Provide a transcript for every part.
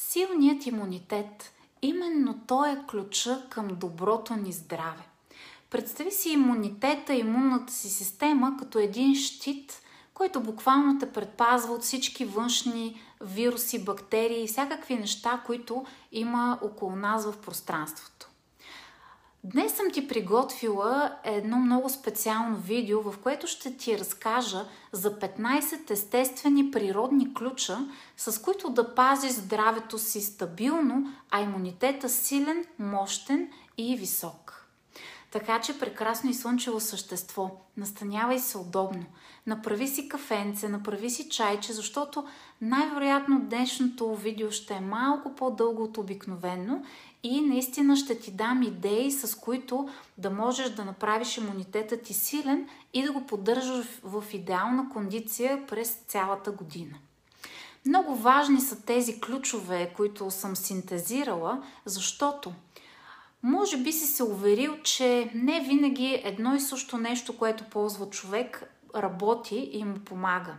Силният имунитет, именно той е ключа към доброто ни здраве. Представи си имунитета, имунната си система като един щит, който буквално те предпазва от всички външни вируси, бактерии и всякакви неща, които има около нас в пространството. Днес съм ти приготвила едно много специално видео, в което ще ти разкажа за 15 естествени природни ключа, с които да пазиш здравето си стабилно, а имунитета силен, мощен и висок. Така че прекрасно и слънчево същество. Настанявай се удобно. Направи си кафенце, направи си чайче, защото най-вероятно днешното видео ще е малко по-дълго от обикновено и наистина ще ти дам идеи, с които да можеш да направиш имунитета ти силен и да го поддържаш в идеална кондиция през цялата година. Много важни са тези ключове, които съм синтезирала, защото може би си се уверил, че не винаги едно и също нещо, което ползва човек, работи и му помага.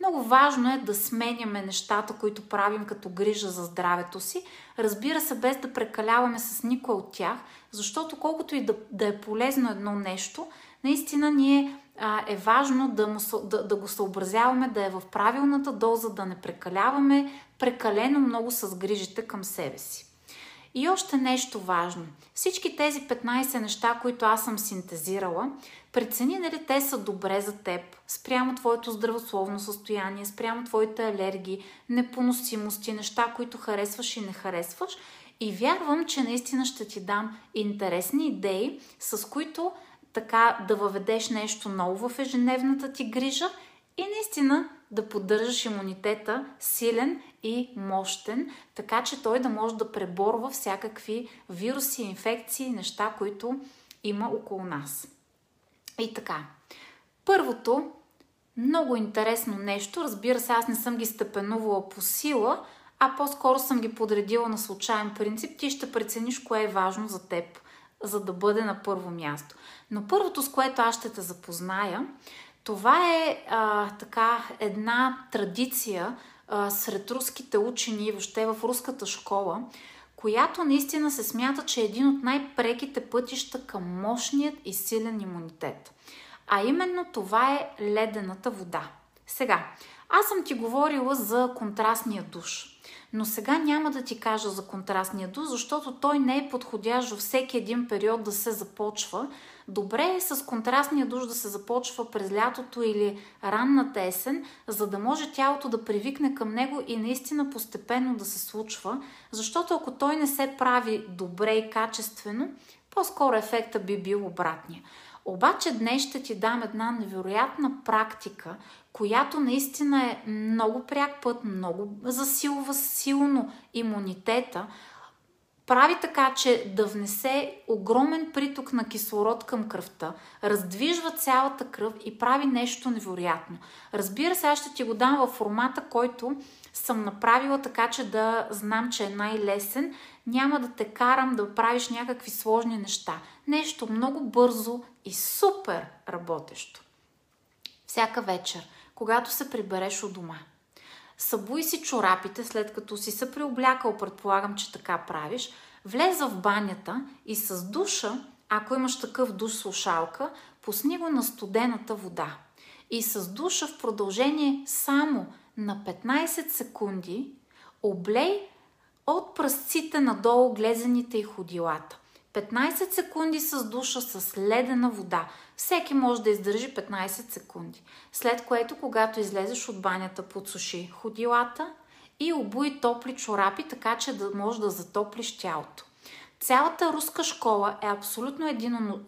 Много важно е да сменяме нещата, които правим като грижа за здравето си. Разбира се, без да прекаляваме с никой от тях, защото колкото и да, да е полезно едно нещо, наистина ние а, е важно да, му, да, да го съобразяваме, да е в правилната доза, да не прекаляваме прекалено много с грижите към себе си. И още нещо важно. Всички тези 15 неща, които аз съм синтезирала, прецени дали те са добре за теб, спрямо твоето здравословно състояние, спрямо твоите алергии, непоносимости, неща, които харесваш и не харесваш. И вярвам, че наистина ще ти дам интересни идеи, с които така да въведеш нещо ново в ежедневната ти грижа и наистина да поддържаш имунитета силен и мощен, така че той да може да преборва всякакви вируси, инфекции, неща, които има около нас. И така, първото много интересно нещо, разбира се, аз не съм ги степенувала по сила, а по-скоро съм ги подредила на случайен принцип. Ти ще прецениш кое е важно за теб, за да бъде на първо място. Но първото, с което аз ще те запозная, това е а, така една традиция а, сред руските учени, въобще в руската школа, която наистина се смята, че е един от най-преките пътища към мощният и силен имунитет. А именно това е ледената вода. Сега, аз съм ти говорила за контрастния душ. Но сега няма да ти кажа за контрастния душ, защото той не е подходящ във всеки един период да се започва. Добре е с контрастния душ да се започва през лятото или ранната есен, за да може тялото да привикне към него и наистина постепенно да се случва, защото ако той не се прави добре и качествено, по-скоро ефекта би бил обратния. Обаче днес ще ти дам една невероятна практика, която наистина е много пряк път, много засилва силно имунитета, прави така, че да внесе огромен приток на кислород към кръвта, раздвижва цялата кръв и прави нещо невероятно. Разбира се, аз ще ти го дам в формата, който съм направила така, че да знам, че е най-лесен. Няма да те карам да правиш някакви сложни неща. Нещо много бързо и супер работещо. Всяка вечер, когато се прибереш от дома, събуй си чорапите, след като си се приоблякал, предполагам, че така правиш, влез в банята и с душа, ако имаш такъв душ слушалка, пусни го на студената вода. И с душа в продължение само на 15 секунди облей от пръстците надолу глезените и ходилата. 15 секунди с душа с ледена вода. Всеки може да издържи 15 секунди. След което, когато излезеш от банята, подсуши ходилата и обуй топли чорапи, така че да можеш да затоплиш тялото. Цялата руска школа е абсолютно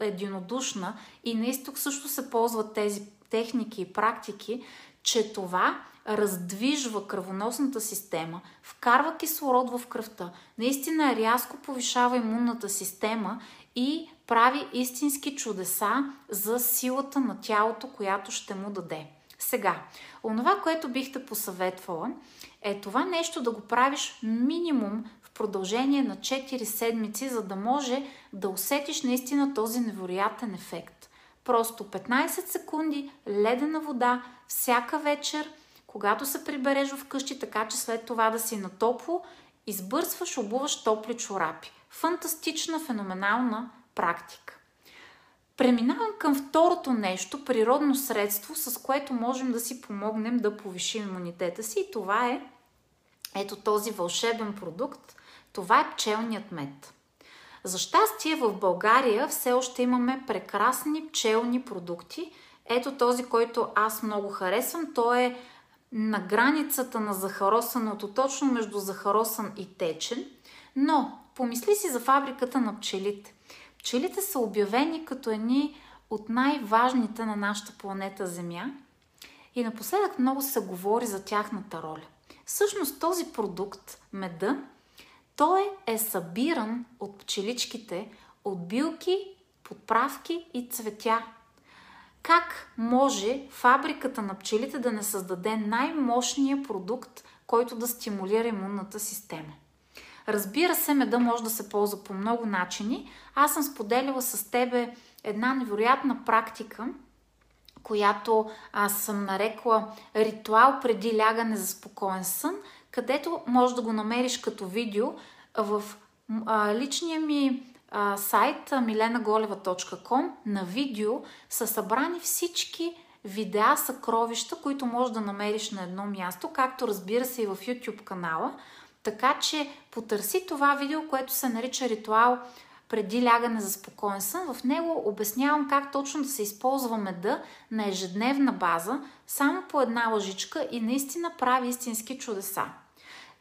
единодушна и на изток също се ползват тези техники и практики, че това раздвижва кръвоносната система, вкарва кислород в кръвта, наистина рязко повишава имунната система и прави истински чудеса за силата на тялото, която ще му даде. Сега, онова, което бих те посъветвала, е това нещо да го правиш минимум в продължение на 4 седмици, за да може да усетиш наистина този невероятен ефект. Просто 15 секунди ледена вода всяка вечер – когато се прибереш вкъщи, така че след това да си на топло избърсваш, обуваш топли чорапи. Фантастична, феноменална практика. Преминавам към второто нещо, природно средство, с което можем да си помогнем да повишим имунитета си. И това е ето този вълшебен продукт. Това е пчелният мед. За щастие в България все още имаме прекрасни пчелни продукти. Ето този, който аз много харесвам. Той е на границата на захаросаното, точно между захаросан и течен. Но помисли си за фабриката на пчелите. Пчелите са обявени като едни от най-важните на нашата планета Земя и напоследък много се говори за тяхната роля. Всъщност този продукт, меда, той е събиран от пчеличките, от билки, подправки и цветя. Как може фабриката на пчелите да не създаде най-мощния продукт, който да стимулира имунната система? Разбира се, меда може да се ползва по много начини. Аз съм споделила с тебе една невероятна практика, която аз съм нарекла ритуал преди лягане за спокоен сън, където може да го намериш като видео в личния ми сайт milenaголева.com на видео са събрани всички видеа съкровища, които можеш да намериш на едно място, както разбира се и в YouTube канала. Така че потърси това видео, което се нарича ритуал преди лягане за спокоен сън. В него обяснявам как точно да се използва меда на ежедневна база, само по една лъжичка и наистина прави истински чудеса.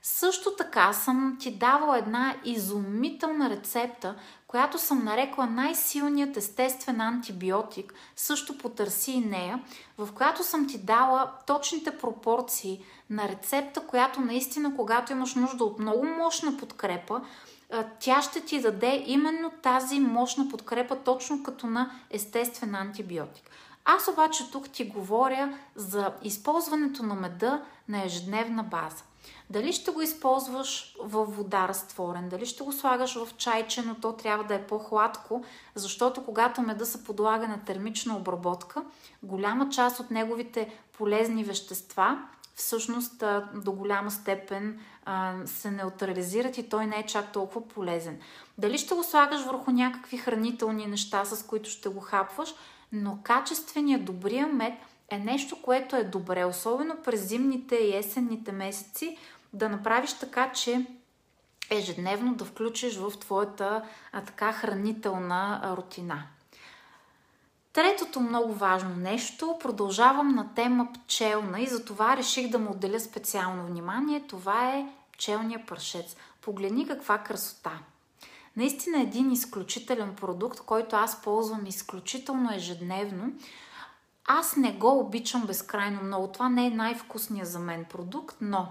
Също така съм ти давала една изумителна рецепта, която съм нарекла най-силният естествен антибиотик, също потърси и нея, в която съм ти дала точните пропорции на рецепта, която наистина, когато имаш нужда от много мощна подкрепа, тя ще ти даде именно тази мощна подкрепа, точно като на естествен антибиотик. Аз обаче тук ти говоря за използването на меда на ежедневна база. Дали ще го използваш във вода разтворен, дали ще го слагаш в чайче, но то трябва да е по-хладко, защото когато меда се подлага на термична обработка, голяма част от неговите полезни вещества всъщност до голяма степен се неутрализират и той не е чак толкова полезен. Дали ще го слагаш върху някакви хранителни неща, с които ще го хапваш, но качественият, добрия мед е нещо, което е добре, особено през зимните и есенните месеци, да направиш така, че ежедневно да включиш в твоята а, така хранителна рутина. Третото много важно нещо, продължавам на тема пчелна и за това реших да му отделя специално внимание. Това е пчелния прашец. Погледни каква красота! Наистина един изключителен продукт, който аз ползвам изключително ежедневно. Аз не го обичам безкрайно много. Това не е най-вкусният за мен продукт, но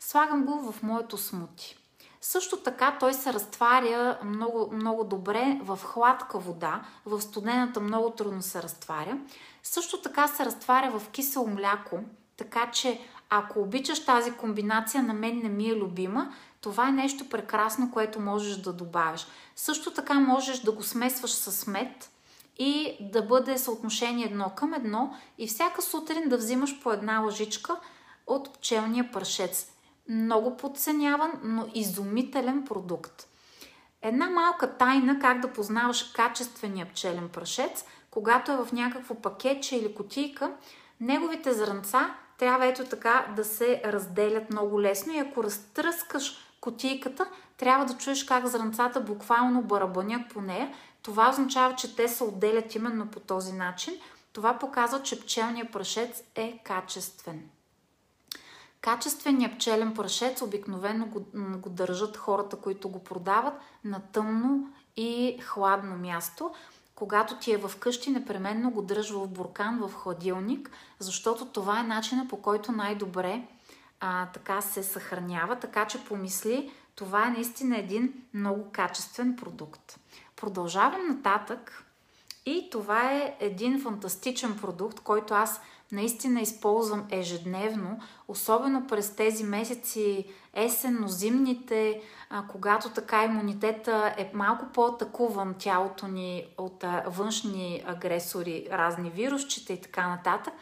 слагам го в моето смути. Също така той се разтваря много, много добре в хладка вода, в студената много трудно се разтваря. Също така се разтваря в кисело мляко, така че ако обичаш тази комбинация, на мен не ми е любима, това е нещо прекрасно, което можеш да добавиш. Също така можеш да го смесваш с мед и да бъде съотношение едно към едно и всяка сутрин да взимаш по една лъжичка от пчелния прашец много подценяван, но изумителен продукт. Една малка тайна как да познаваш качествения пчелен прашец, когато е в някакво пакетче или котийка, неговите зранца трябва ето така да се разделят много лесно и ако разтръскаш котийката, трябва да чуеш как зранцата буквално барабанят по нея. Това означава, че те се отделят именно по този начин. Това показва, че пчелният прашец е качествен. Качественият пчелен прашец обикновено го, го държат хората, които го продават на тъмно и хладно място. Когато ти е в къщи, непременно го дръж в буркан, в хладилник, защото това е начина по който най-добре а, така се съхранява. Така че помисли, това е наистина един много качествен продукт. Продължавам нататък и това е един фантастичен продукт, който аз наистина използвам ежедневно, особено през тези месеци есенно-зимните, когато така имунитета е малко по-атакуван тялото ни от външни агресори, разни вирусчета и така нататък.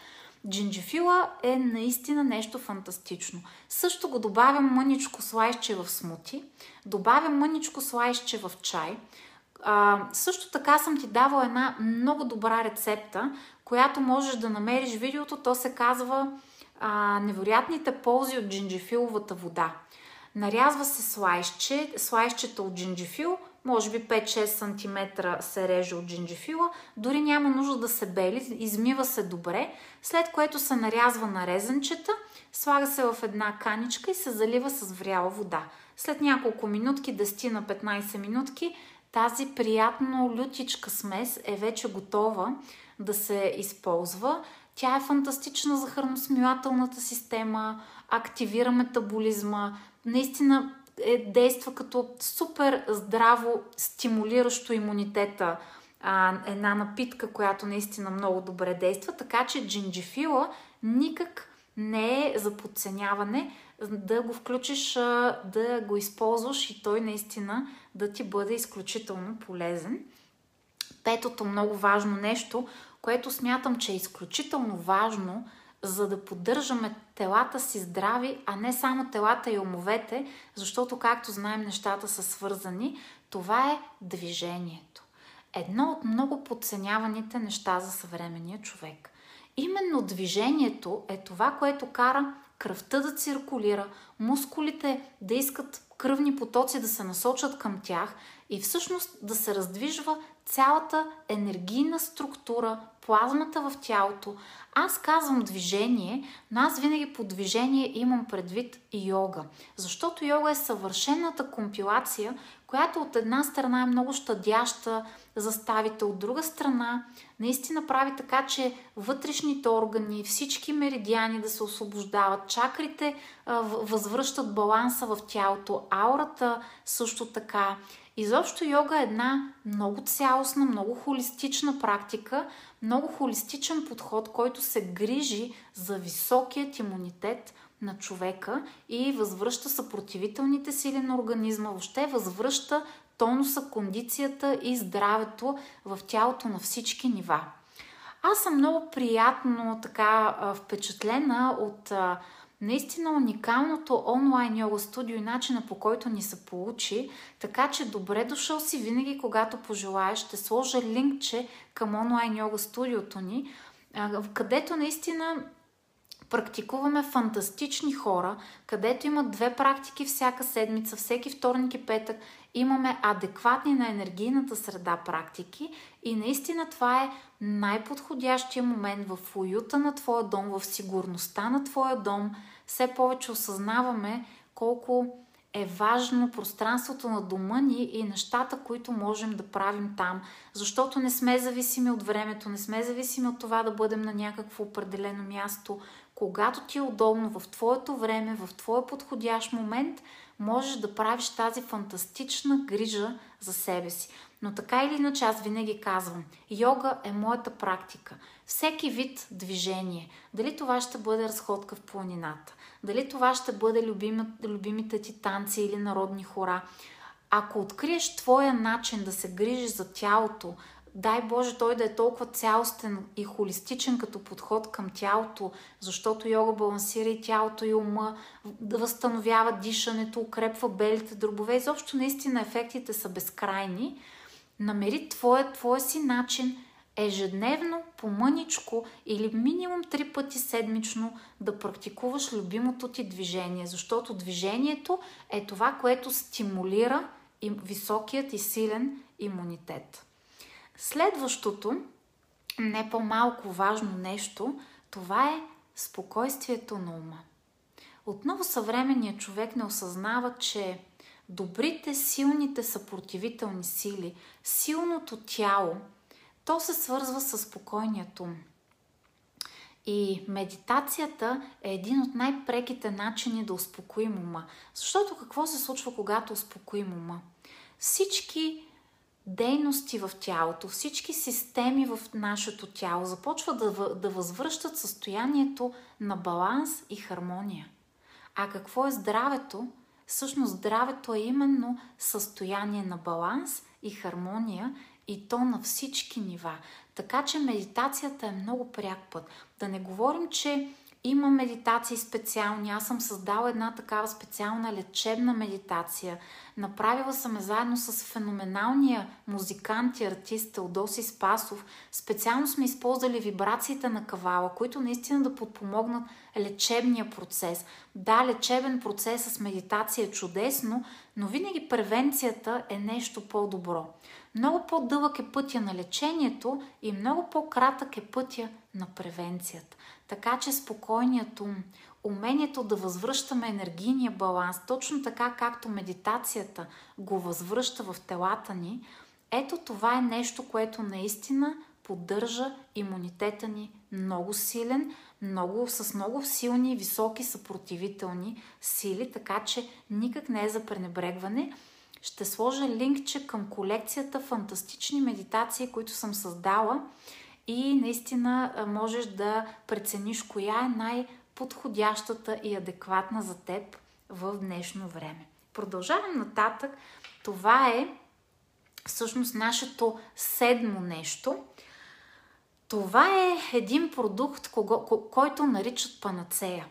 Джинджифила е наистина нещо фантастично. Също го добавям мъничко слайсче в смути, добавям мъничко слайсче в чай. А, също така съм ти давала една много добра рецепта, която можеш да намериш видеото. То се казва а, Невероятните ползи от джинджифиловата вода. Нарязва се слайсче, слайсчета от джинджифил, може би 5-6 см се реже от джинджифила, дори няма нужда да се бели, измива се добре, след което се нарязва на резанчета, слага се в една каничка и се залива с вряла вода. След няколко минутки, 10 на 15 минутки, тази приятно лютичка смес е вече готова да се използва. Тя е фантастична за храносмилателната система, активира метаболизма, наистина е, действа като супер здраво стимулиращо имунитета. А, една напитка, която наистина много добре действа, така че джинджифила никак не е за подценяване да го включиш, да го използваш и той наистина да ти бъде изключително полезен. Петото много важно нещо, което смятам, че е изключително важно за да поддържаме телата си здрави, а не само телата и умовете, защото, както знаем, нещата са свързани. Това е движението. Едно от много подценяваните неща за съвременния човек. Именно движението е това, което кара кръвта да циркулира, мускулите да искат кръвни потоци да се насочат към тях и всъщност да се раздвижва цялата енергийна структура, плазмата в тялото. Аз казвам движение, но аз винаги по движение имам предвид йога. Защото йога е съвършената компилация, която от една страна е много щадяща за ставите, от друга страна наистина прави така, че вътрешните органи, всички меридиани да се освобождават, чакрите възвръщат баланса в тялото, аурата също така. Изобщо йога е една много цялостна, много холистична практика, много холистичен подход, който се грижи за високият имунитет на човека и възвръща съпротивителните сили на организма, въобще възвръща тонуса, кондицията и здравето в тялото на всички нива. Аз съм много приятно така впечатлена от наистина уникалното онлайн йога студио и начина по който ни се получи, така че добре дошъл си винаги, когато пожелаеш. Ще сложа линкче към онлайн йога студиото ни, където наистина практикуваме фантастични хора, където имат две практики всяка седмица, всеки вторник и петък. Имаме адекватни на енергийната среда практики и наистина това е най-подходящия момент в уюта на твоя дом, в сигурността на твоя дом. Все повече осъзнаваме колко е важно пространството на дома ни и нещата, които можем да правим там, защото не сме зависими от времето, не сме зависими от това да бъдем на някакво определено място. Когато ти е удобно в твоето време, в твой подходящ момент, можеш да правиш тази фантастична грижа за себе си. Но така или иначе аз винаги казвам, йога е моята практика. Всеки вид движение. Дали това ще бъде разходка в планината, дали това ще бъде любими, любимите ти танци или народни хора. Ако откриеш твоя начин да се грижиш за тялото, дай Боже той да е толкова цялостен и холистичен като подход към тялото, защото йога балансира и тялото и ума, да възстановява дишането, укрепва белите дробове. Изобщо наистина ефектите са безкрайни. Намери твоя, твоя си начин ежедневно, по-мъничко или минимум три пъти седмично да практикуваш любимото ти движение, защото движението е това, което стимулира високият и силен имунитет. Следващото, не по-малко важно нещо, това е спокойствието на ума. Отново съвременният човек не осъзнава, че добрите, силните съпротивителни сили, силното тяло, то се свързва с спокойният ум. И медитацията е един от най-преките начини да успокоим ума. Защото какво се случва, когато успокоим ума? Всички дейности в тялото, всички системи в нашето тяло започват да, да възвръщат състоянието на баланс и хармония. А какво е здравето? Всъщност здравето е именно състояние на баланс и хармония И то на всички нива. Така че медитацията е много пряк път. Да не говорим, че има медитации специални. Аз съм създала една такава специална лечебна медитация. Направила съм я заедно с феноменалния музикант и артист Теодоси Спасов. Специално сме използвали вибрациите на кавала, които наистина да подпомогнат лечебния процес. Да, лечебен процес с медитация е чудесно, но винаги превенцията е нещо по-добро. Много по-дълъг е пътя на лечението и много по-кратък е пътя на превенцията. Така че спокойният ум, умението да възвръщаме енергийния баланс, точно така както медитацията го възвръща в телата ни, ето това е нещо, което наистина поддържа имунитета ни много силен, много, с много силни, високи съпротивителни сили, така че никак не е за пренебрегване. Ще сложа линкче към колекцията фантастични медитации, които съм създала и наистина можеш да прецениш коя е най-подходящата и адекватна за теб в днешно време. Продължавам нататък. Това е всъщност нашето седмо нещо. Това е един продукт, който наричат панацея.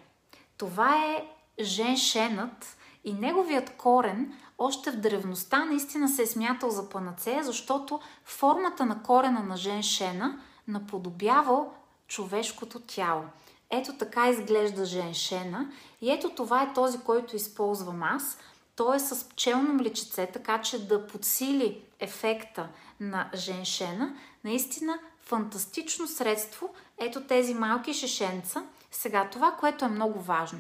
Това е женшенът и неговият корен още в древността наистина се е смятал за панацея, защото формата на корена на женшена наподобявал човешкото тяло. Ето така изглежда женшена и ето това е този, който използвам аз. Той е с пчелно млечице, така че да подсили ефекта на женшена. Наистина фантастично средство. Ето тези малки шешенца. Сега това, което е много важно.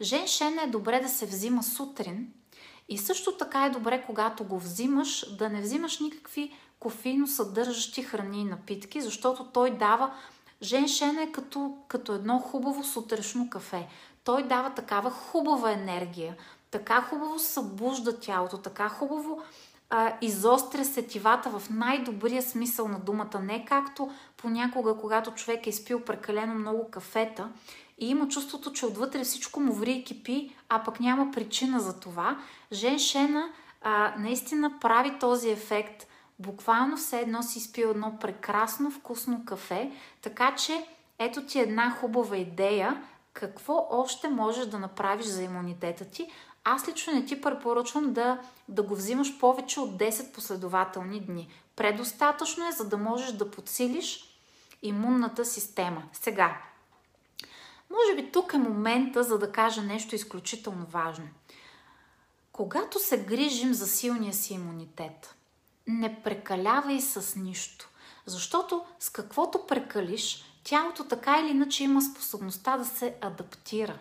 Женшена е добре да се взима сутрин и също така е добре, когато го взимаш, да не взимаш никакви кофейно съдържащи храни и напитки, защото той дава Женшен е като, като едно хубаво сутрешно кафе. Той дава такава хубава енергия, така хубаво събужда тялото, така хубаво а, изостря сетивата в най-добрия смисъл на думата. Не както понякога, когато човек е изпил прекалено много кафета и има чувството, че отвътре всичко му ври и кипи, а пък няма причина за това. Женшена а, наистина прави този ефект буквално все едно си изпил едно прекрасно вкусно кафе, така че ето ти една хубава идея какво още можеш да направиш за имунитета ти. Аз лично не ти препоръчвам да, да го взимаш повече от 10 последователни дни. Предостатъчно е, за да можеш да подсилиш имунната система. Сега, може би тук е момента, за да кажа нещо изключително важно. Когато се грижим за силния си имунитет, не прекалявай с нищо. Защото с каквото прекалиш, тялото така или иначе има способността да се адаптира.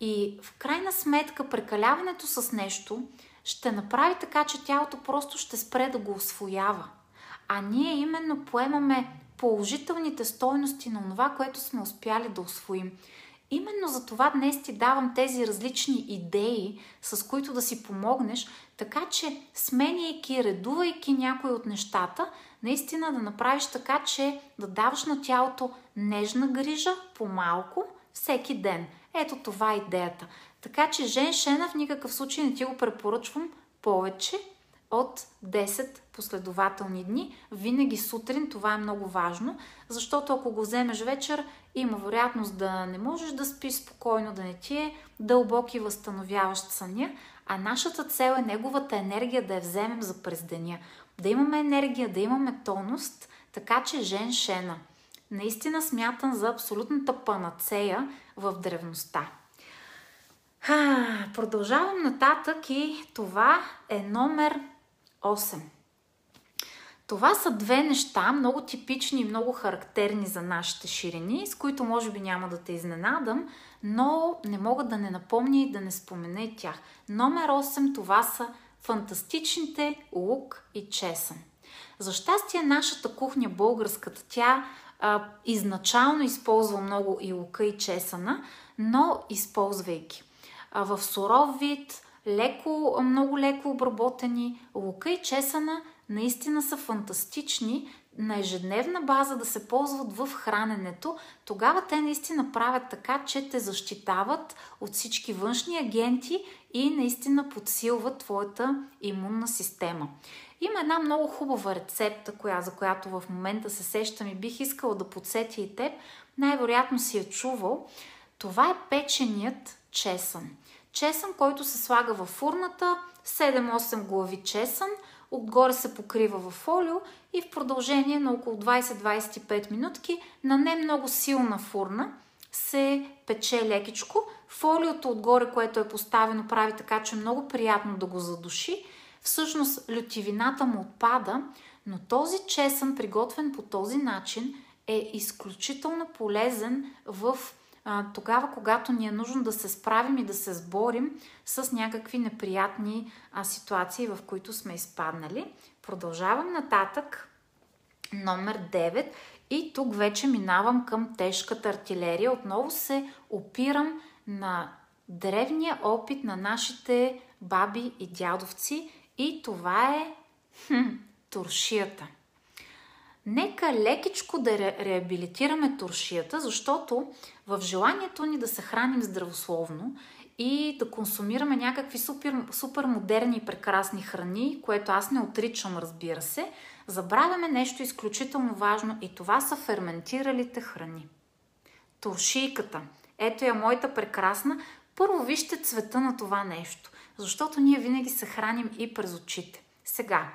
И в крайна сметка прекаляването с нещо ще направи така, че тялото просто ще спре да го освоява. А ние именно поемаме положителните стойности на това, което сме успяли да освоим. Именно за това днес ти давам тези различни идеи, с които да си помогнеш, така че сменяйки, редувайки някои от нещата, наистина да направиш така, че да даваш на тялото нежна грижа по-малко всеки ден. Ето това е идеята. Така че женшена в никакъв случай не ти го препоръчвам повече от 10 последователни дни. Винаги сутрин, това е много важно, защото ако го вземеш вечер, има вероятност да не можеш да спиш спокойно, да не ти е дълбок и възстановяващ съня, а нашата цел е неговата енергия да я вземем за през деня. Да имаме енергия, да имаме тонус, така че Жен Шена. Наистина смятам за абсолютната панацея в древността. Ха, продължавам нататък и това е номер 8. Това са две неща, много типични и много характерни за нашите ширини, с които може би няма да те изненадам, но не мога да не напомня и да не спомена и тях. Номер 8 това са фантастичните лук и чесън. За щастие нашата кухня, българската, тя а, изначално използва много и лука и чесъна, но използвайки а, в суров вид, леко, много леко обработени, лука и чесъна наистина са фантастични на ежедневна база да се ползват в храненето, тогава те наистина правят така, че те защитават от всички външни агенти и наистина подсилват твоята имунна система. Има една много хубава рецепта, коя, за която в момента се сещам и бих искала да подсетя и теб. Най-вероятно си е чувал. Това е печеният чесън. Чесън, който се слага в фурната, 7-8 глави чесън, отгоре се покрива в фолио и в продължение на около 20-25 минутки на не много силна фурна се пече лекичко. Фолиото отгоре, което е поставено, прави така, че е много приятно да го задуши. Всъщност лютивината му отпада, но този чесън, приготвен по този начин, е изключително полезен в тогава, когато ни е нужно да се справим и да се сборим с някакви неприятни ситуации, в които сме изпаднали. Продължавам нататък. Номер 9. И тук вече минавам към тежката артилерия. Отново се опирам на древния опит на нашите баби и дядовци и това е хм, туршията. Нека лекичко да ре- реабилитираме туршията, защото в желанието ни да се храним здравословно и да консумираме някакви супер, супер модерни и прекрасни храни, което аз не отричам, разбира се, забравяме нещо изключително важно и това са ферментиралите храни. Туршийката. Ето я моята прекрасна. Първо вижте цвета на това нещо, защото ние винаги се храним и през очите. Сега,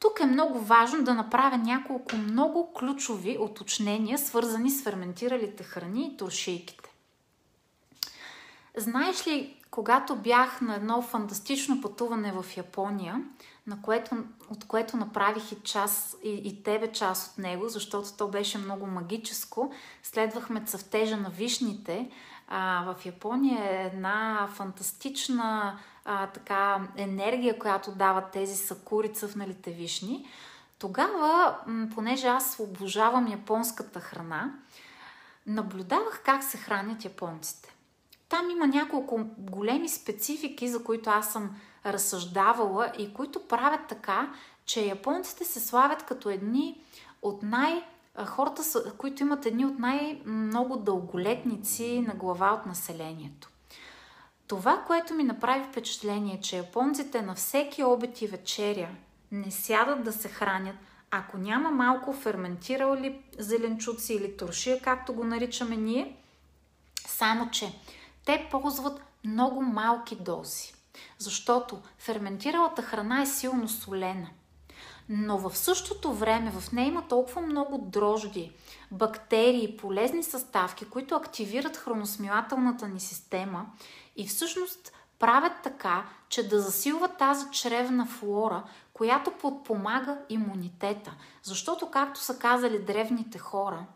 тук е много важно да направя няколко много ключови уточнения, свързани с ферментиралите храни и туршийките. Знаеш ли, когато бях на едно фантастично пътуване в Япония, на което, от което направих и, час, и, и тебе част от него, защото то беше много магическо, следвахме цъфтежа на вишните. А, в Япония е една фантастична а, така енергия, която дават тези сакури цъфналите вишни, тогава, понеже аз обожавам японската храна, наблюдавах как се хранят японците. Там има няколко големи специфики, за които аз съм разсъждавала и които правят така, че японците се славят като едни от най- хората, които имат едни от най-много дълголетници на глава от населението. Това, което ми направи впечатление, е, че японците на всеки обед и вечеря не сядат да се хранят, ако няма малко ферментирали зеленчуци или туршия, както го наричаме ние, само че те ползват много малки дози. Защото ферментиралата храна е силно солена. Но в същото време в нея има толкова много дрожди, бактерии, полезни съставки, които активират храносмилателната ни система и всъщност правят така, че да засилва тази чревна флора, която подпомага имунитета. Защото, както са казали древните хора,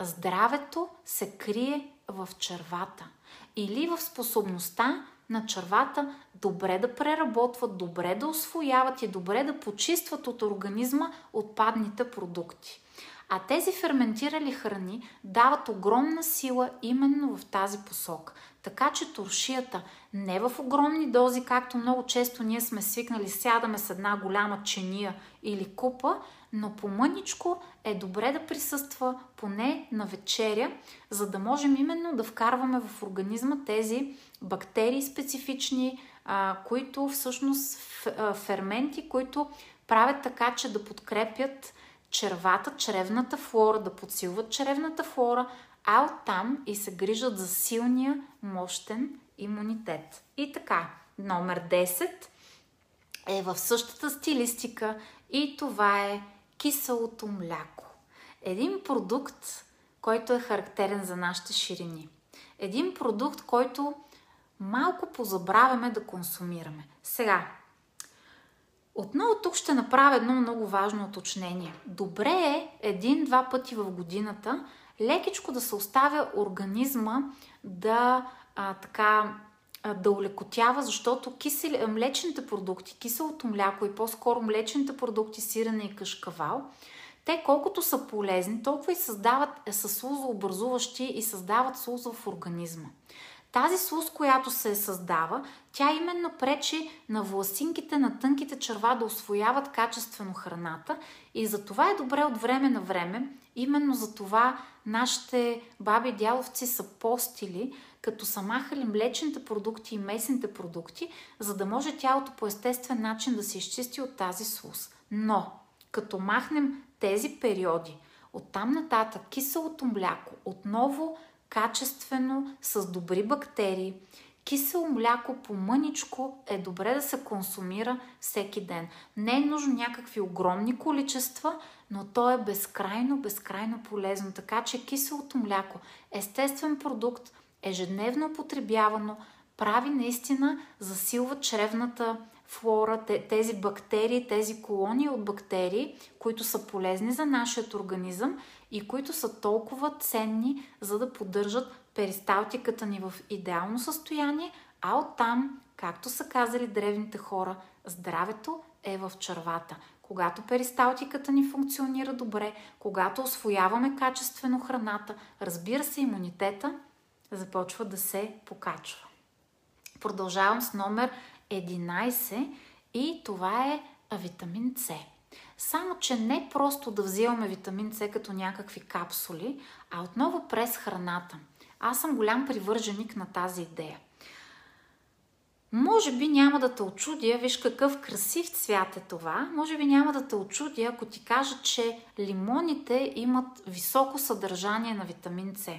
здравето се крие в червата или в способността на червата добре да преработват, добре да освояват и добре да почистват от организма отпадните продукти. А тези ферментирали храни дават огромна сила именно в тази посока. Така че туршията не в огромни дози, както много често ние сме свикнали, сядаме с една голяма чения или купа, но по-мъничко е добре да присъства поне на вечеря, за да можем именно да вкарваме в организма тези бактерии специфични, които всъщност ферменти, които правят така, че да подкрепят червата, чревната флора, да подсилват чревната флора, а оттам и се грижат за силния, мощен имунитет. И така, номер 10 е в същата стилистика и това е киселото мляко. Един продукт, който е характерен за нашите ширини. Един продукт, който малко позабравяме да консумираме. Сега, отново тук ще направя едно много важно уточнение. Добре е един-два пъти в годината лекичко да се оставя организма да а, така да улекотява, защото кисели, млечните продукти, киселото мляко и по-скоро млечните продукти, сирене и кашкавал, те колкото са полезни, толкова и създават, е, са слузообразуващи и създават слуза в организма. Тази слуз, която се създава, тя именно пречи на власинките на тънките черва да освояват качествено храната и за това е добре от време на време, именно за това нашите баби дяловци са постили, като са махали млечните продукти и месните продукти, за да може тялото по естествен начин да се изчисти от тази слуз. Но, като махнем тези периоди, оттам нататък киселото мляко отново качествено, с добри бактерии. Кисело мляко по мъничко е добре да се консумира всеки ден. Не е нужно някакви огромни количества, но то е безкрайно, безкрайно полезно. Така че киселото мляко, естествен продукт, ежедневно употребявано, прави наистина, засилва чревната флора, тези бактерии, тези колонии от бактерии, които са полезни за нашия организъм и които са толкова ценни, за да поддържат перисталтиката ни в идеално състояние, а оттам, както са казали древните хора, здравето е в червата. Когато перисталтиката ни функционира добре, когато освояваме качествено храната, разбира се, имунитета започва да се покачва. Продължавам с номер 11 и това е витамин С. Само, че не просто да взимаме витамин С като някакви капсули, а отново през храната. Аз съм голям привърженик на тази идея. Може би няма да те очудя, виж какъв красив цвят е това. Може би няма да те очудя, ако ти кажа, че лимоните имат високо съдържание на витамин С.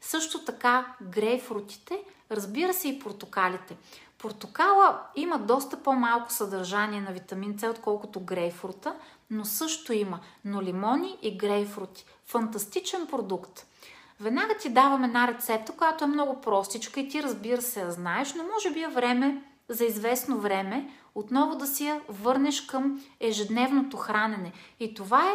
Също така грейпфрутите, разбира се и портокалите. Портокала има доста по-малко съдържание на витамин С, отколкото грейпфрута, но също има. Но лимони и грейпфрути. Фантастичен продукт. Веднага ти давам една рецепта, която е много простичка и ти разбира се я знаеш, но може би е време за известно време отново да си я върнеш към ежедневното хранене. И това е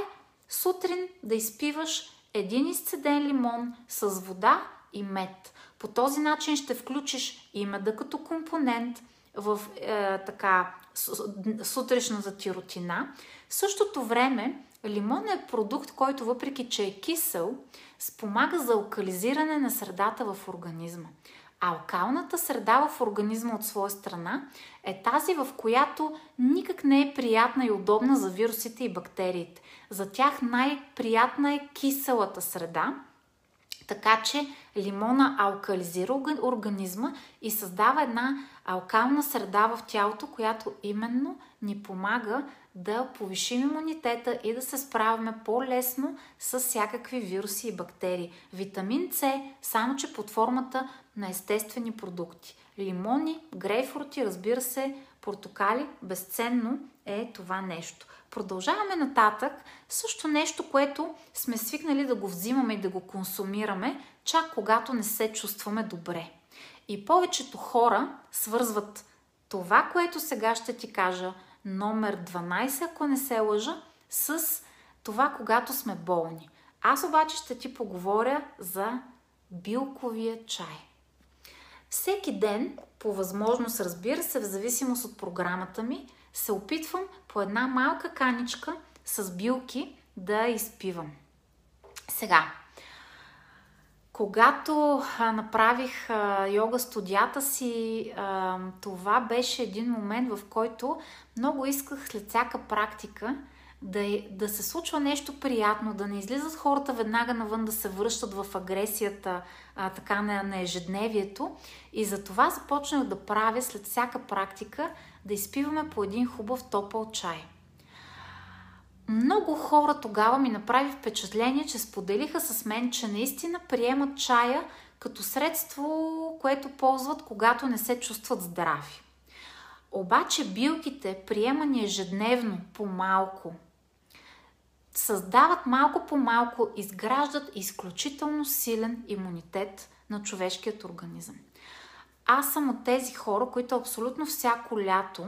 сутрин да изпиваш един изцеден лимон с вода и мед. По този начин ще включиш и меда като компонент в е, така сутрешната ти рутина. В същото време лимон е продукт, който въпреки, че е кисел, спомага за алкализиране на средата в организма. А алкалната среда в организма от своя страна е тази, в която никак не е приятна и удобна за вирусите и бактериите. За тях най-приятна е киселата среда, така че лимона алкализира организма и създава една алкална среда в тялото, която именно ни помага да повишим имунитета и да се справяме по-лесно с всякакви вируси и бактерии. Витамин С, само че под формата на естествени продукти. Лимони, грейпфрути, разбира се, портокали, безценно е това нещо. Продължаваме нататък. Също нещо, което сме свикнали да го взимаме и да го консумираме, чак когато не се чувстваме добре. И повечето хора свързват това, което сега ще ти кажа, номер 12, ако не се лъжа, с това, когато сме болни. Аз обаче ще ти поговоря за билковия чай. Всеки ден, по възможност, разбира се, в зависимост от програмата ми, се опитвам по една малка каничка с билки да изпивам. Сега, когато направих йога студията си, това беше един момент, в който много исках след всяка практика да, да се случва нещо приятно, да не излизат хората веднага навън да се връщат в агресията а, така на, на ежедневието. И за това започнах да правя след всяка практика да изпиваме по един хубав топъл чай. Много хора тогава ми направи впечатление, че споделиха с мен, че наистина приемат чая като средство, което ползват, когато не се чувстват здрави. Обаче билките, приемани ежедневно по малко, създават малко по малко, изграждат изключително силен имунитет на човешкият организъм. Аз съм от тези хора, които абсолютно всяко лято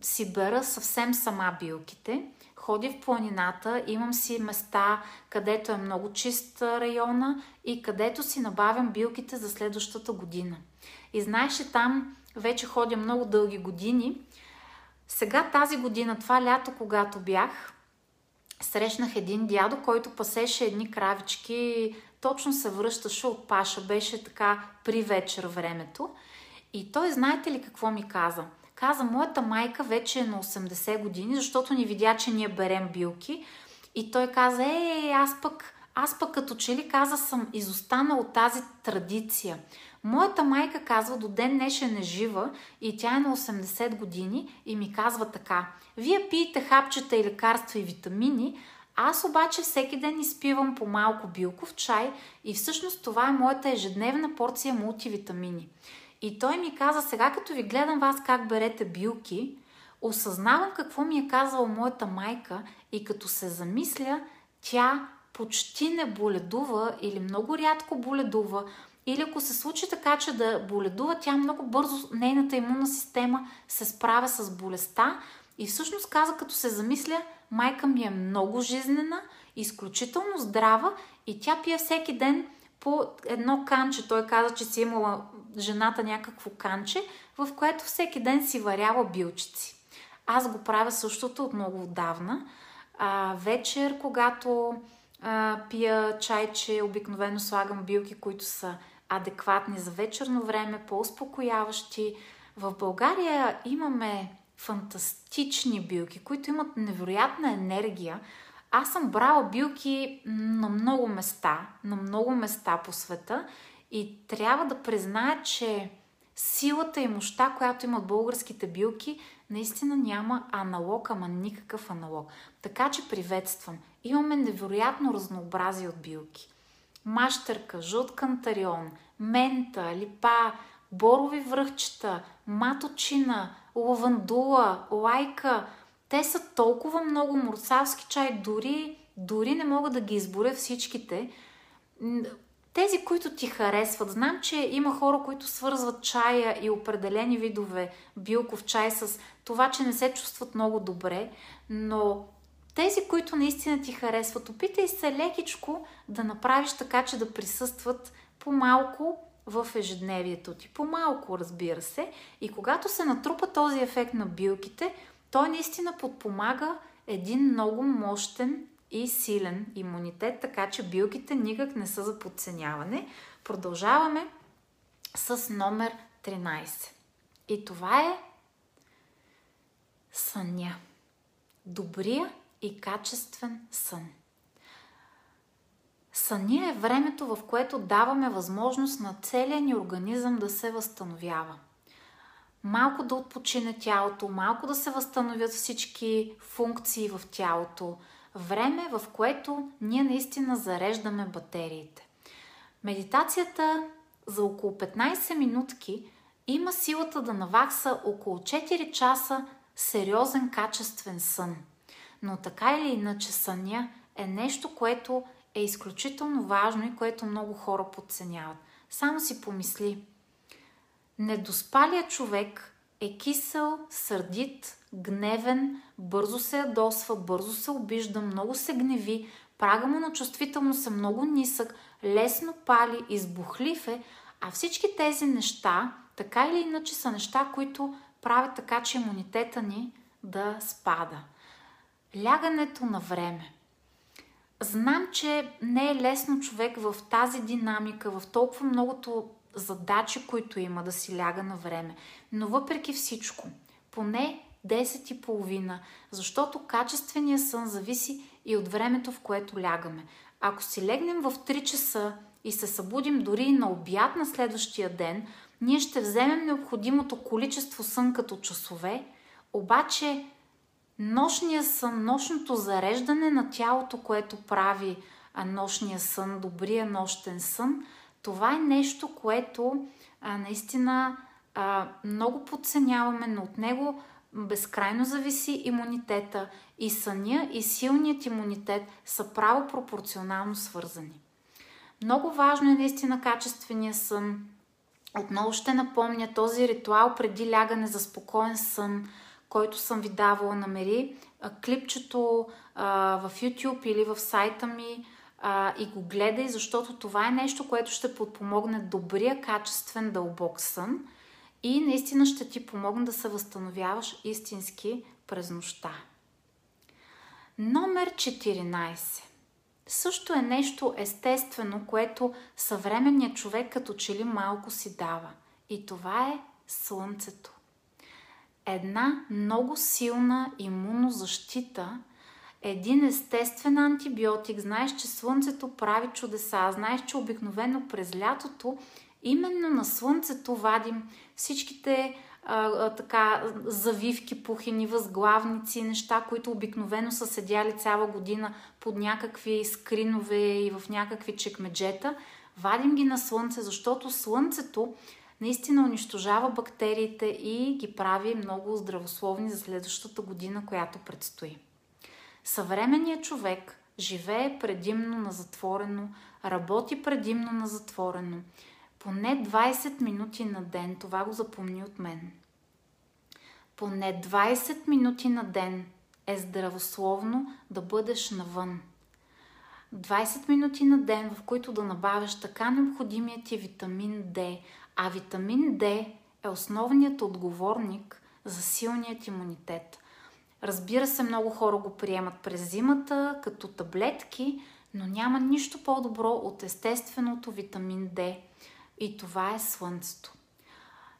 си бера съвсем сама билките, ходя в планината, имам си места, където е много чист района и където си набавям билките за следващата година. И знаеш, че там вече ходя много дълги години. Сега тази година, това лято, когато бях, срещнах един дядо, който пасеше едни кравички точно се връщаше от Паша, беше така при вечер времето. И той, знаете ли какво ми каза? Каза, моята майка вече е на 80 години, защото ни видя, че ние берем билки. И той каза, е, аз пък, аз пък като че ли каза, съм изостанал от тази традиция. Моята майка казва, до ден днешен е жива и тя е на 80 години и ми казва така. Вие пиете хапчета и лекарства и витамини, аз обаче всеки ден изпивам по малко билков чай и всъщност това е моята ежедневна порция мултивитамини. И той ми каза, сега като ви гледам вас как берете билки, осъзнавам какво ми е казала моята майка и като се замисля, тя почти не боледува или много рядко боледува, или ако се случи така, че да боледува, тя много бързо, нейната имунна система се справя с болестта и всъщност каза, като се замисля, майка ми е много жизнена, изключително здрава и тя пие всеки ден по едно канче. Той каза, че си имала жената някакво канче, в което всеки ден си варява билчици. Аз го правя същото от много отдавна. А, вечер, когато а, пия чайче, обикновено слагам билки, които са адекватни за вечерно време, по-успокояващи. В България имаме фантастични билки, които имат невероятна енергия. Аз съм брала билки на много места, на много места по света и трябва да призная, че силата и мощта, която имат българските билки, наистина няма аналог, ама никакъв аналог. Така че приветствам. Имаме невероятно разнообразие от билки. Мащърка, жълт кантарион, мента, липа, борови връхчета, маточина, лавандула, лайка. Те са толкова много мурсавски чай, дори, дори не мога да ги изборя всичките. Тези, които ти харесват. Знам, че има хора, които свързват чая и определени видове билков чай с това, че не се чувстват много добре, но тези, които наистина ти харесват, опитай се лекичко да направиш така, че да присъстват по-малко в ежедневието ти. По-малко, разбира се. И когато се натрупа този ефект на билките, той наистина подпомага един много мощен и силен имунитет, така че билките никак не са за подценяване. Продължаваме с номер 13. И това е съня. Добрия и качествен сън. Съня е времето, в което даваме възможност на целия ни организъм да се възстановява. Малко да отпочине тялото, малко да се възстановят всички функции в тялото. Време, в което ние наистина зареждаме батериите. Медитацията за около 15 минутки има силата да навакса около 4 часа сериозен качествен сън. Но така или иначе съня е нещо, което е изключително важно и което много хора подценяват. Само си помисли. Недоспалия човек е кисел, сърдит, гневен, бързо се ядосва, бързо се обижда, много се гневи, прага му на чувствителност е много нисък, лесно пали, избухлив е, а всички тези неща, така или иначе, са неща, които правят така, че имунитета ни да спада. Лягането на време. Знам, че не е лесно човек в тази динамика, в толкова многото задачи, които има да си ляга на време. Но въпреки всичко, поне 10 и половина, защото качественият сън зависи и от времето, в което лягаме. Ако си легнем в 3 часа и се събудим дори на обяд на следващия ден, ние ще вземем необходимото количество сън като часове, обаче нощния сън, нощното зареждане на тялото, което прави нощния сън, добрия нощен сън, това е нещо, което а, наистина а, много подценяваме, но от него безкрайно зависи имунитета и съня и силният имунитет са право пропорционално свързани. Много важно е наистина качествения сън. Отново ще напомня този ритуал преди лягане за спокоен сън – който съм ви давала, намери клипчето в YouTube или в сайта ми и го гледай, защото това е нещо, което ще подпомогне добрия, качествен, дълбок сън и наистина ще ти помогне да се възстановяваш истински през нощта. Номер 14. също е нещо естествено, което съвременният човек като че ли малко си дава. И това е Слънцето. Една много силна имунозащита, един естествен антибиотик. Знаеш, че Слънцето прави чудеса. Знаеш, че обикновено през лятото именно на Слънцето вадим всичките а, така завивки, пухени, възглавници, неща, които обикновено са седяли цяла година под някакви скринове и в някакви чекмеджета. Вадим ги на слънце, защото слънцето наистина унищожава бактериите и ги прави много здравословни за следващата година, която предстои. Съвременният човек живее предимно на затворено, работи предимно на затворено, поне 20 минути на ден, това го запомни от мен. Поне 20 минути на ден е здравословно да бъдеш навън. 20 минути на ден, в които да набавяш така необходимият ти витамин D, а витамин D е основният отговорник за силният имунитет. Разбира се, много хора го приемат през зимата като таблетки, но няма нищо по-добро от естественото витамин D – и това е Слънцето.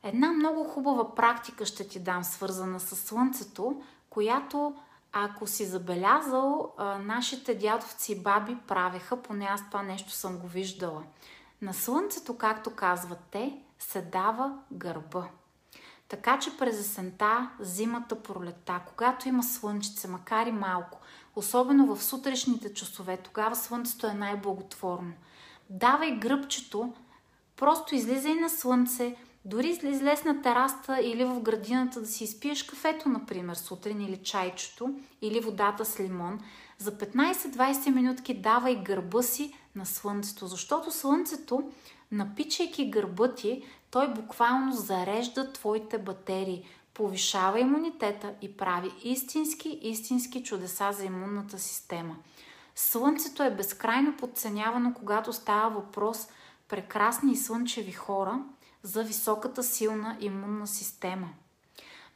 Една много хубава практика ще ти дам, свързана с Слънцето, която, ако си забелязал, нашите дядовци и баби правеха, поне аз това нещо съм го виждала. На Слънцето, както казват те, се дава гърба. Така че през есента, зимата, пролета, когато има слънчице, макар и малко, особено в сутрешните часове, тогава слънцето е най-благотворно. Давай гръбчето Просто излизай на слънце, дори излез на тераста или в градината да си изпиеш кафето, например, сутрин или чайчето, или водата с лимон. За 15-20 минутки давай гърба си на слънцето, защото слънцето, напичайки гърба ти, той буквално зарежда твоите батерии, повишава имунитета и прави истински, истински чудеса за имунната система. Слънцето е безкрайно подценявано, когато става въпрос – прекрасни и слънчеви хора за високата силна имунна система.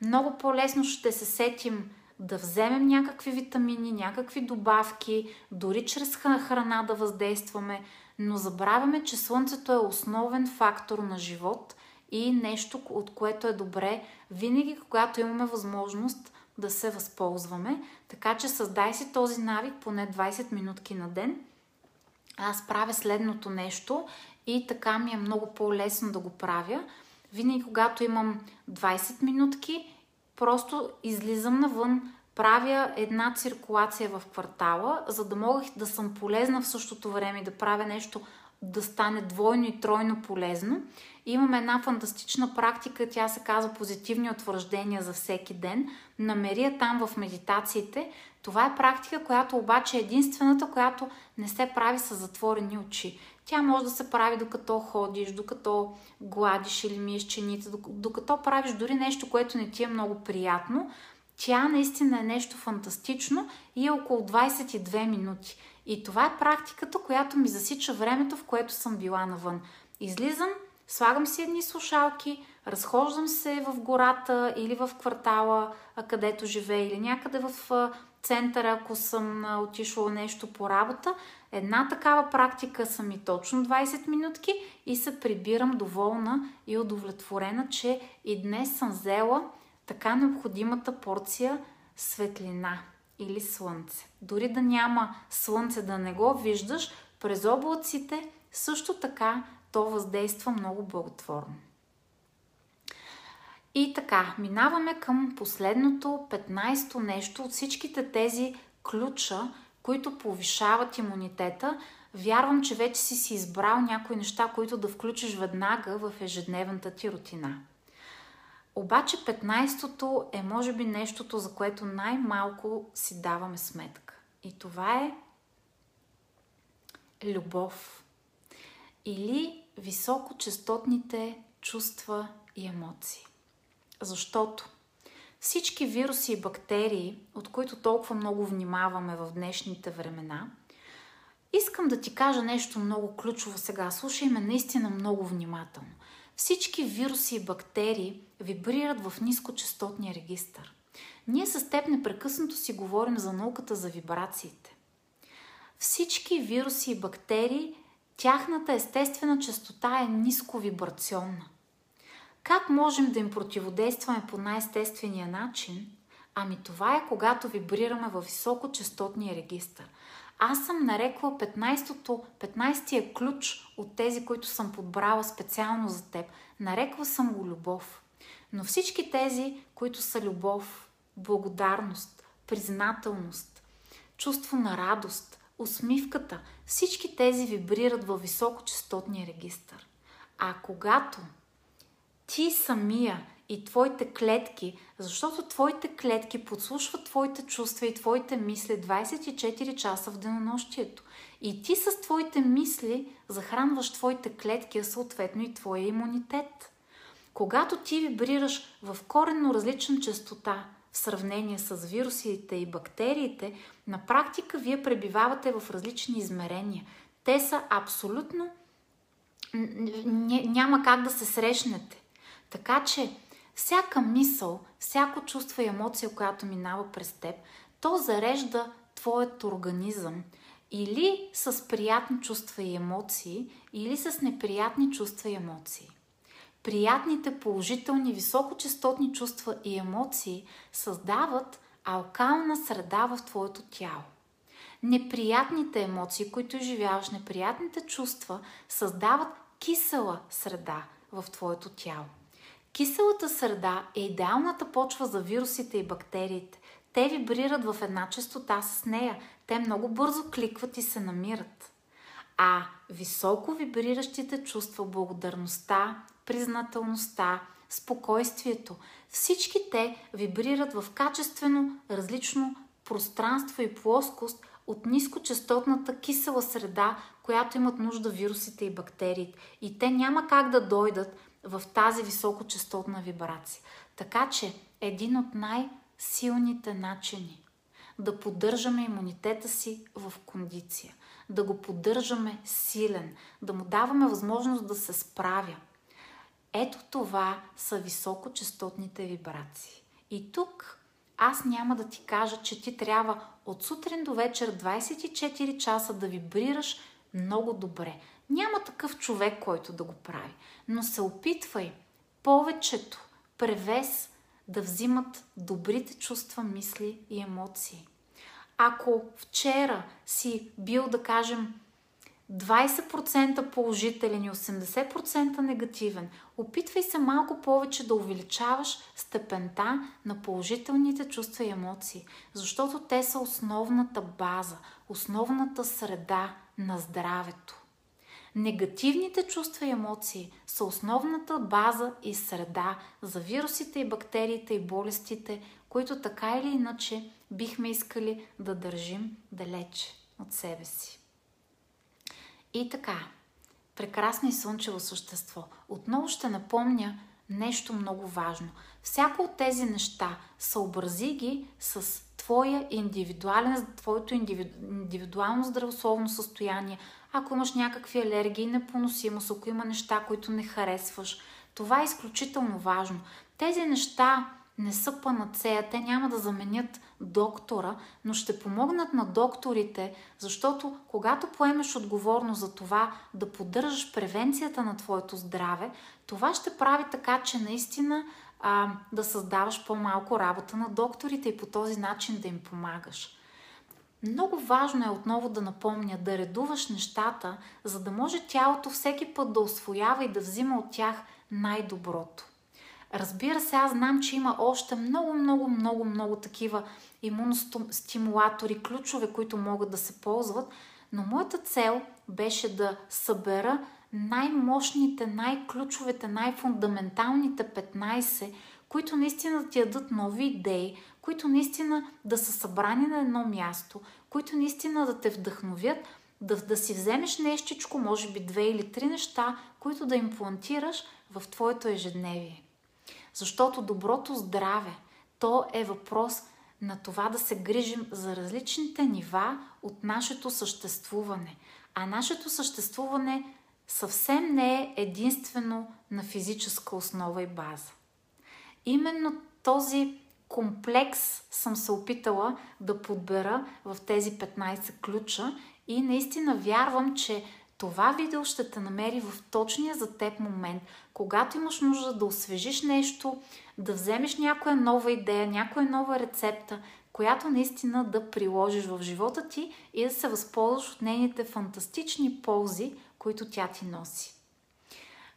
Много по-лесно ще се сетим да вземем някакви витамини, някакви добавки, дори чрез храна да въздействаме, но забравяме, че Слънцето е основен фактор на живот и нещо, от което е добре винаги, когато имаме възможност да се възползваме. Така че създай си този навик поне 20 минутки на ден. Аз правя следното нещо и така ми е много по-лесно да го правя. Винаги, когато имам 20 минутки, просто излизам навън, правя една циркулация в квартала, за да мога да съм полезна в същото време и да правя нещо да стане двойно и тройно полезно. И имаме една фантастична практика, тя се казва позитивни утвърждения за всеки ден. Намери я там в медитациите. Това е практика, която обаче е единствената, която не се прави с затворени очи. Тя може да се прави докато ходиш, докато гладиш или миеш чените, докато правиш дори нещо, което не ти е много приятно. Тя наистина е нещо фантастично и е около 22 минути. И това е практиката, която ми засича времето, в което съм била навън. Излизам, слагам си едни слушалки, разхождам се в гората или в квартала, където живея, или някъде в центъра, ако съм отишла нещо по работа. Една такава практика са ми точно 20 минутки и се прибирам доволна и удовлетворена, че и днес съм взела така необходимата порция светлина или слънце. Дори да няма слънце, да не го виждаш, през облаците също така то въздейства много благотворно. И така, минаваме към последното 15-то нещо от всичките тези ключа, които повишават имунитета. Вярвам, че вече си си избрал някои неща, които да включиш веднага в ежедневната ти рутина. Обаче 15-то е може би нещото, за което най-малко си даваме сметка. И това е любов. Или високочастотните чувства и емоции. Защото всички вируси и бактерии, от които толкова много внимаваме в днешните времена, искам да ти кажа нещо много ключово сега. Слушай ме наистина много внимателно. Всички вируси и бактерии вибрират в нискочастотния регистър. Ние с теб непрекъснато си говорим за науката за вибрациите. всички вируси и бактерии, тяхната естествена частота е ниско вибрационна. Как можем да им противодействаме по най-естествения начин? Ами това е когато вибрираме във високочастотния регистр. Аз съм нарекла 15-то, 15-тия ключ от тези, които съм подбрала специално за теб. Нарекла съм го любов. Но всички тези, които са любов, благодарност, признателност, чувство на радост, усмивката, всички тези вибрират във високочастотния регистр. А когато ти самия и твоите клетки, защото твоите клетки подслушват твоите чувства и твоите мисли 24 часа в денонощието. И ти с твоите мисли захранваш твоите клетки, а съответно и твоя имунитет. Когато ти вибрираш в коренно различна частота в сравнение с вирусите и бактериите, на практика вие пребивавате в различни измерения. Те са абсолютно... Няма как да се срещнете. Така че всяка мисъл, всяко чувство и емоция, която минава през теб, то зарежда твоят организъм или с приятни чувства и емоции, или с неприятни чувства и емоции. Приятните, положителни, високочастотни чувства и емоции създават алкална среда в твоето тяло. Неприятните емоции, които изживяваш, неприятните чувства създават кисела среда в твоето тяло. Киселата среда е идеалната почва за вирусите и бактериите. Те вибрират в една частота с нея. Те много бързо кликват и се намират. А високо вибриращите чувства, благодарността, признателността, спокойствието, всички те вибрират в качествено различно пространство и плоскост от нискочастотната кисела среда, която имат нужда вирусите и бактериите. И те няма как да дойдат в тази високочастотна вибрация. Така че един от най-силните начини да поддържаме имунитета си в кондиция, да го поддържаме силен, да му даваме възможност да се справя. Ето това са високочастотните вибрации. И тук аз няма да ти кажа, че ти трябва от сутрин до вечер 24 часа да вибрираш много добре. Няма такъв човек, който да го прави. Но се опитвай повечето превес да взимат добрите чувства, мисли и емоции. Ако вчера си бил, да кажем, 20% положителен и 80% негативен, опитвай се малко повече да увеличаваш степента на положителните чувства и емоции, защото те са основната база, основната среда на здравето. Негативните чувства и емоции са основната база и среда за вирусите и бактериите и болестите, които така или иначе бихме искали да държим далеч от себе си. И така, прекрасно и слънчево същество. Отново ще напомня нещо много важно. Всяко от тези неща съобрази ги с твоя индивидуален, твоето индивидуално здравословно състояние, ако имаш някакви алергии, непоносимост, ако има неща, които не харесваш. Това е изключително важно. Тези неща не са панацея, те няма да заменят доктора, но ще помогнат на докторите, защото когато поемеш отговорност за това да поддържаш превенцията на твоето здраве, това ще прави така, че наистина а, да създаваш по-малко работа на докторите и по този начин да им помагаш. Много важно е отново да напомня да редуваш нещата, за да може тялото всеки път да освоява и да взима от тях най-доброто. Разбира се, аз знам, че има още много, много, много, много такива имуностимулатори, ключове, които могат да се ползват, но моята цел беше да събера най-мощните, най-ключовете, най-фундаменталните 15, които наистина ти дадат нови идеи, които наистина да са събрани на едно място, които наистина да те вдъхновят, да, да си вземеш нещичко, може би две или три неща, които да имплантираш в твоето ежедневие. Защото доброто здраве, то е въпрос на това да се грижим за различните нива от нашето съществуване. А нашето съществуване съвсем не е единствено на физическа основа и база. Именно този комплекс съм се опитала да подбера в тези 15 ключа и наистина вярвам, че това видео ще те намери в точния за теб момент, когато имаш нужда да освежиш нещо, да вземеш някоя нова идея, някоя нова рецепта, която наистина да приложиш в живота ти и да се възползваш от нейните фантастични ползи, които тя ти носи.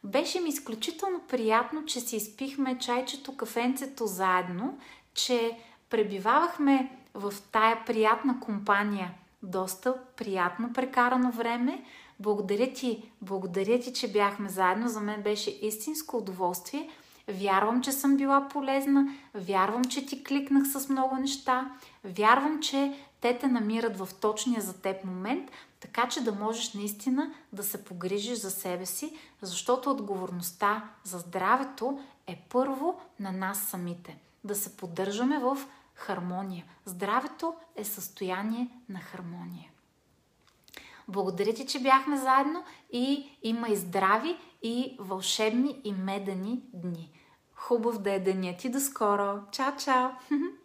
Беше ми изключително приятно, че си изпихме чайчето, кафенцето заедно, че пребивавахме в тая приятна компания доста приятно прекарано време. Благодаря ти, благодаря ти, че бяхме заедно. За мен беше истинско удоволствие. Вярвам, че съм била полезна. Вярвам, че ти кликнах с много неща. Вярвам, че те те намират в точния за теб момент, така че да можеш наистина да се погрижиш за себе си, защото отговорността за здравето е първо на нас самите. Да се поддържаме в хармония. Здравето е състояние на хармония. Благодаря ти, че бяхме заедно и има и здрави, и вълшебни, и медени дни. Хубав да е денят и до скоро! Чао, чао!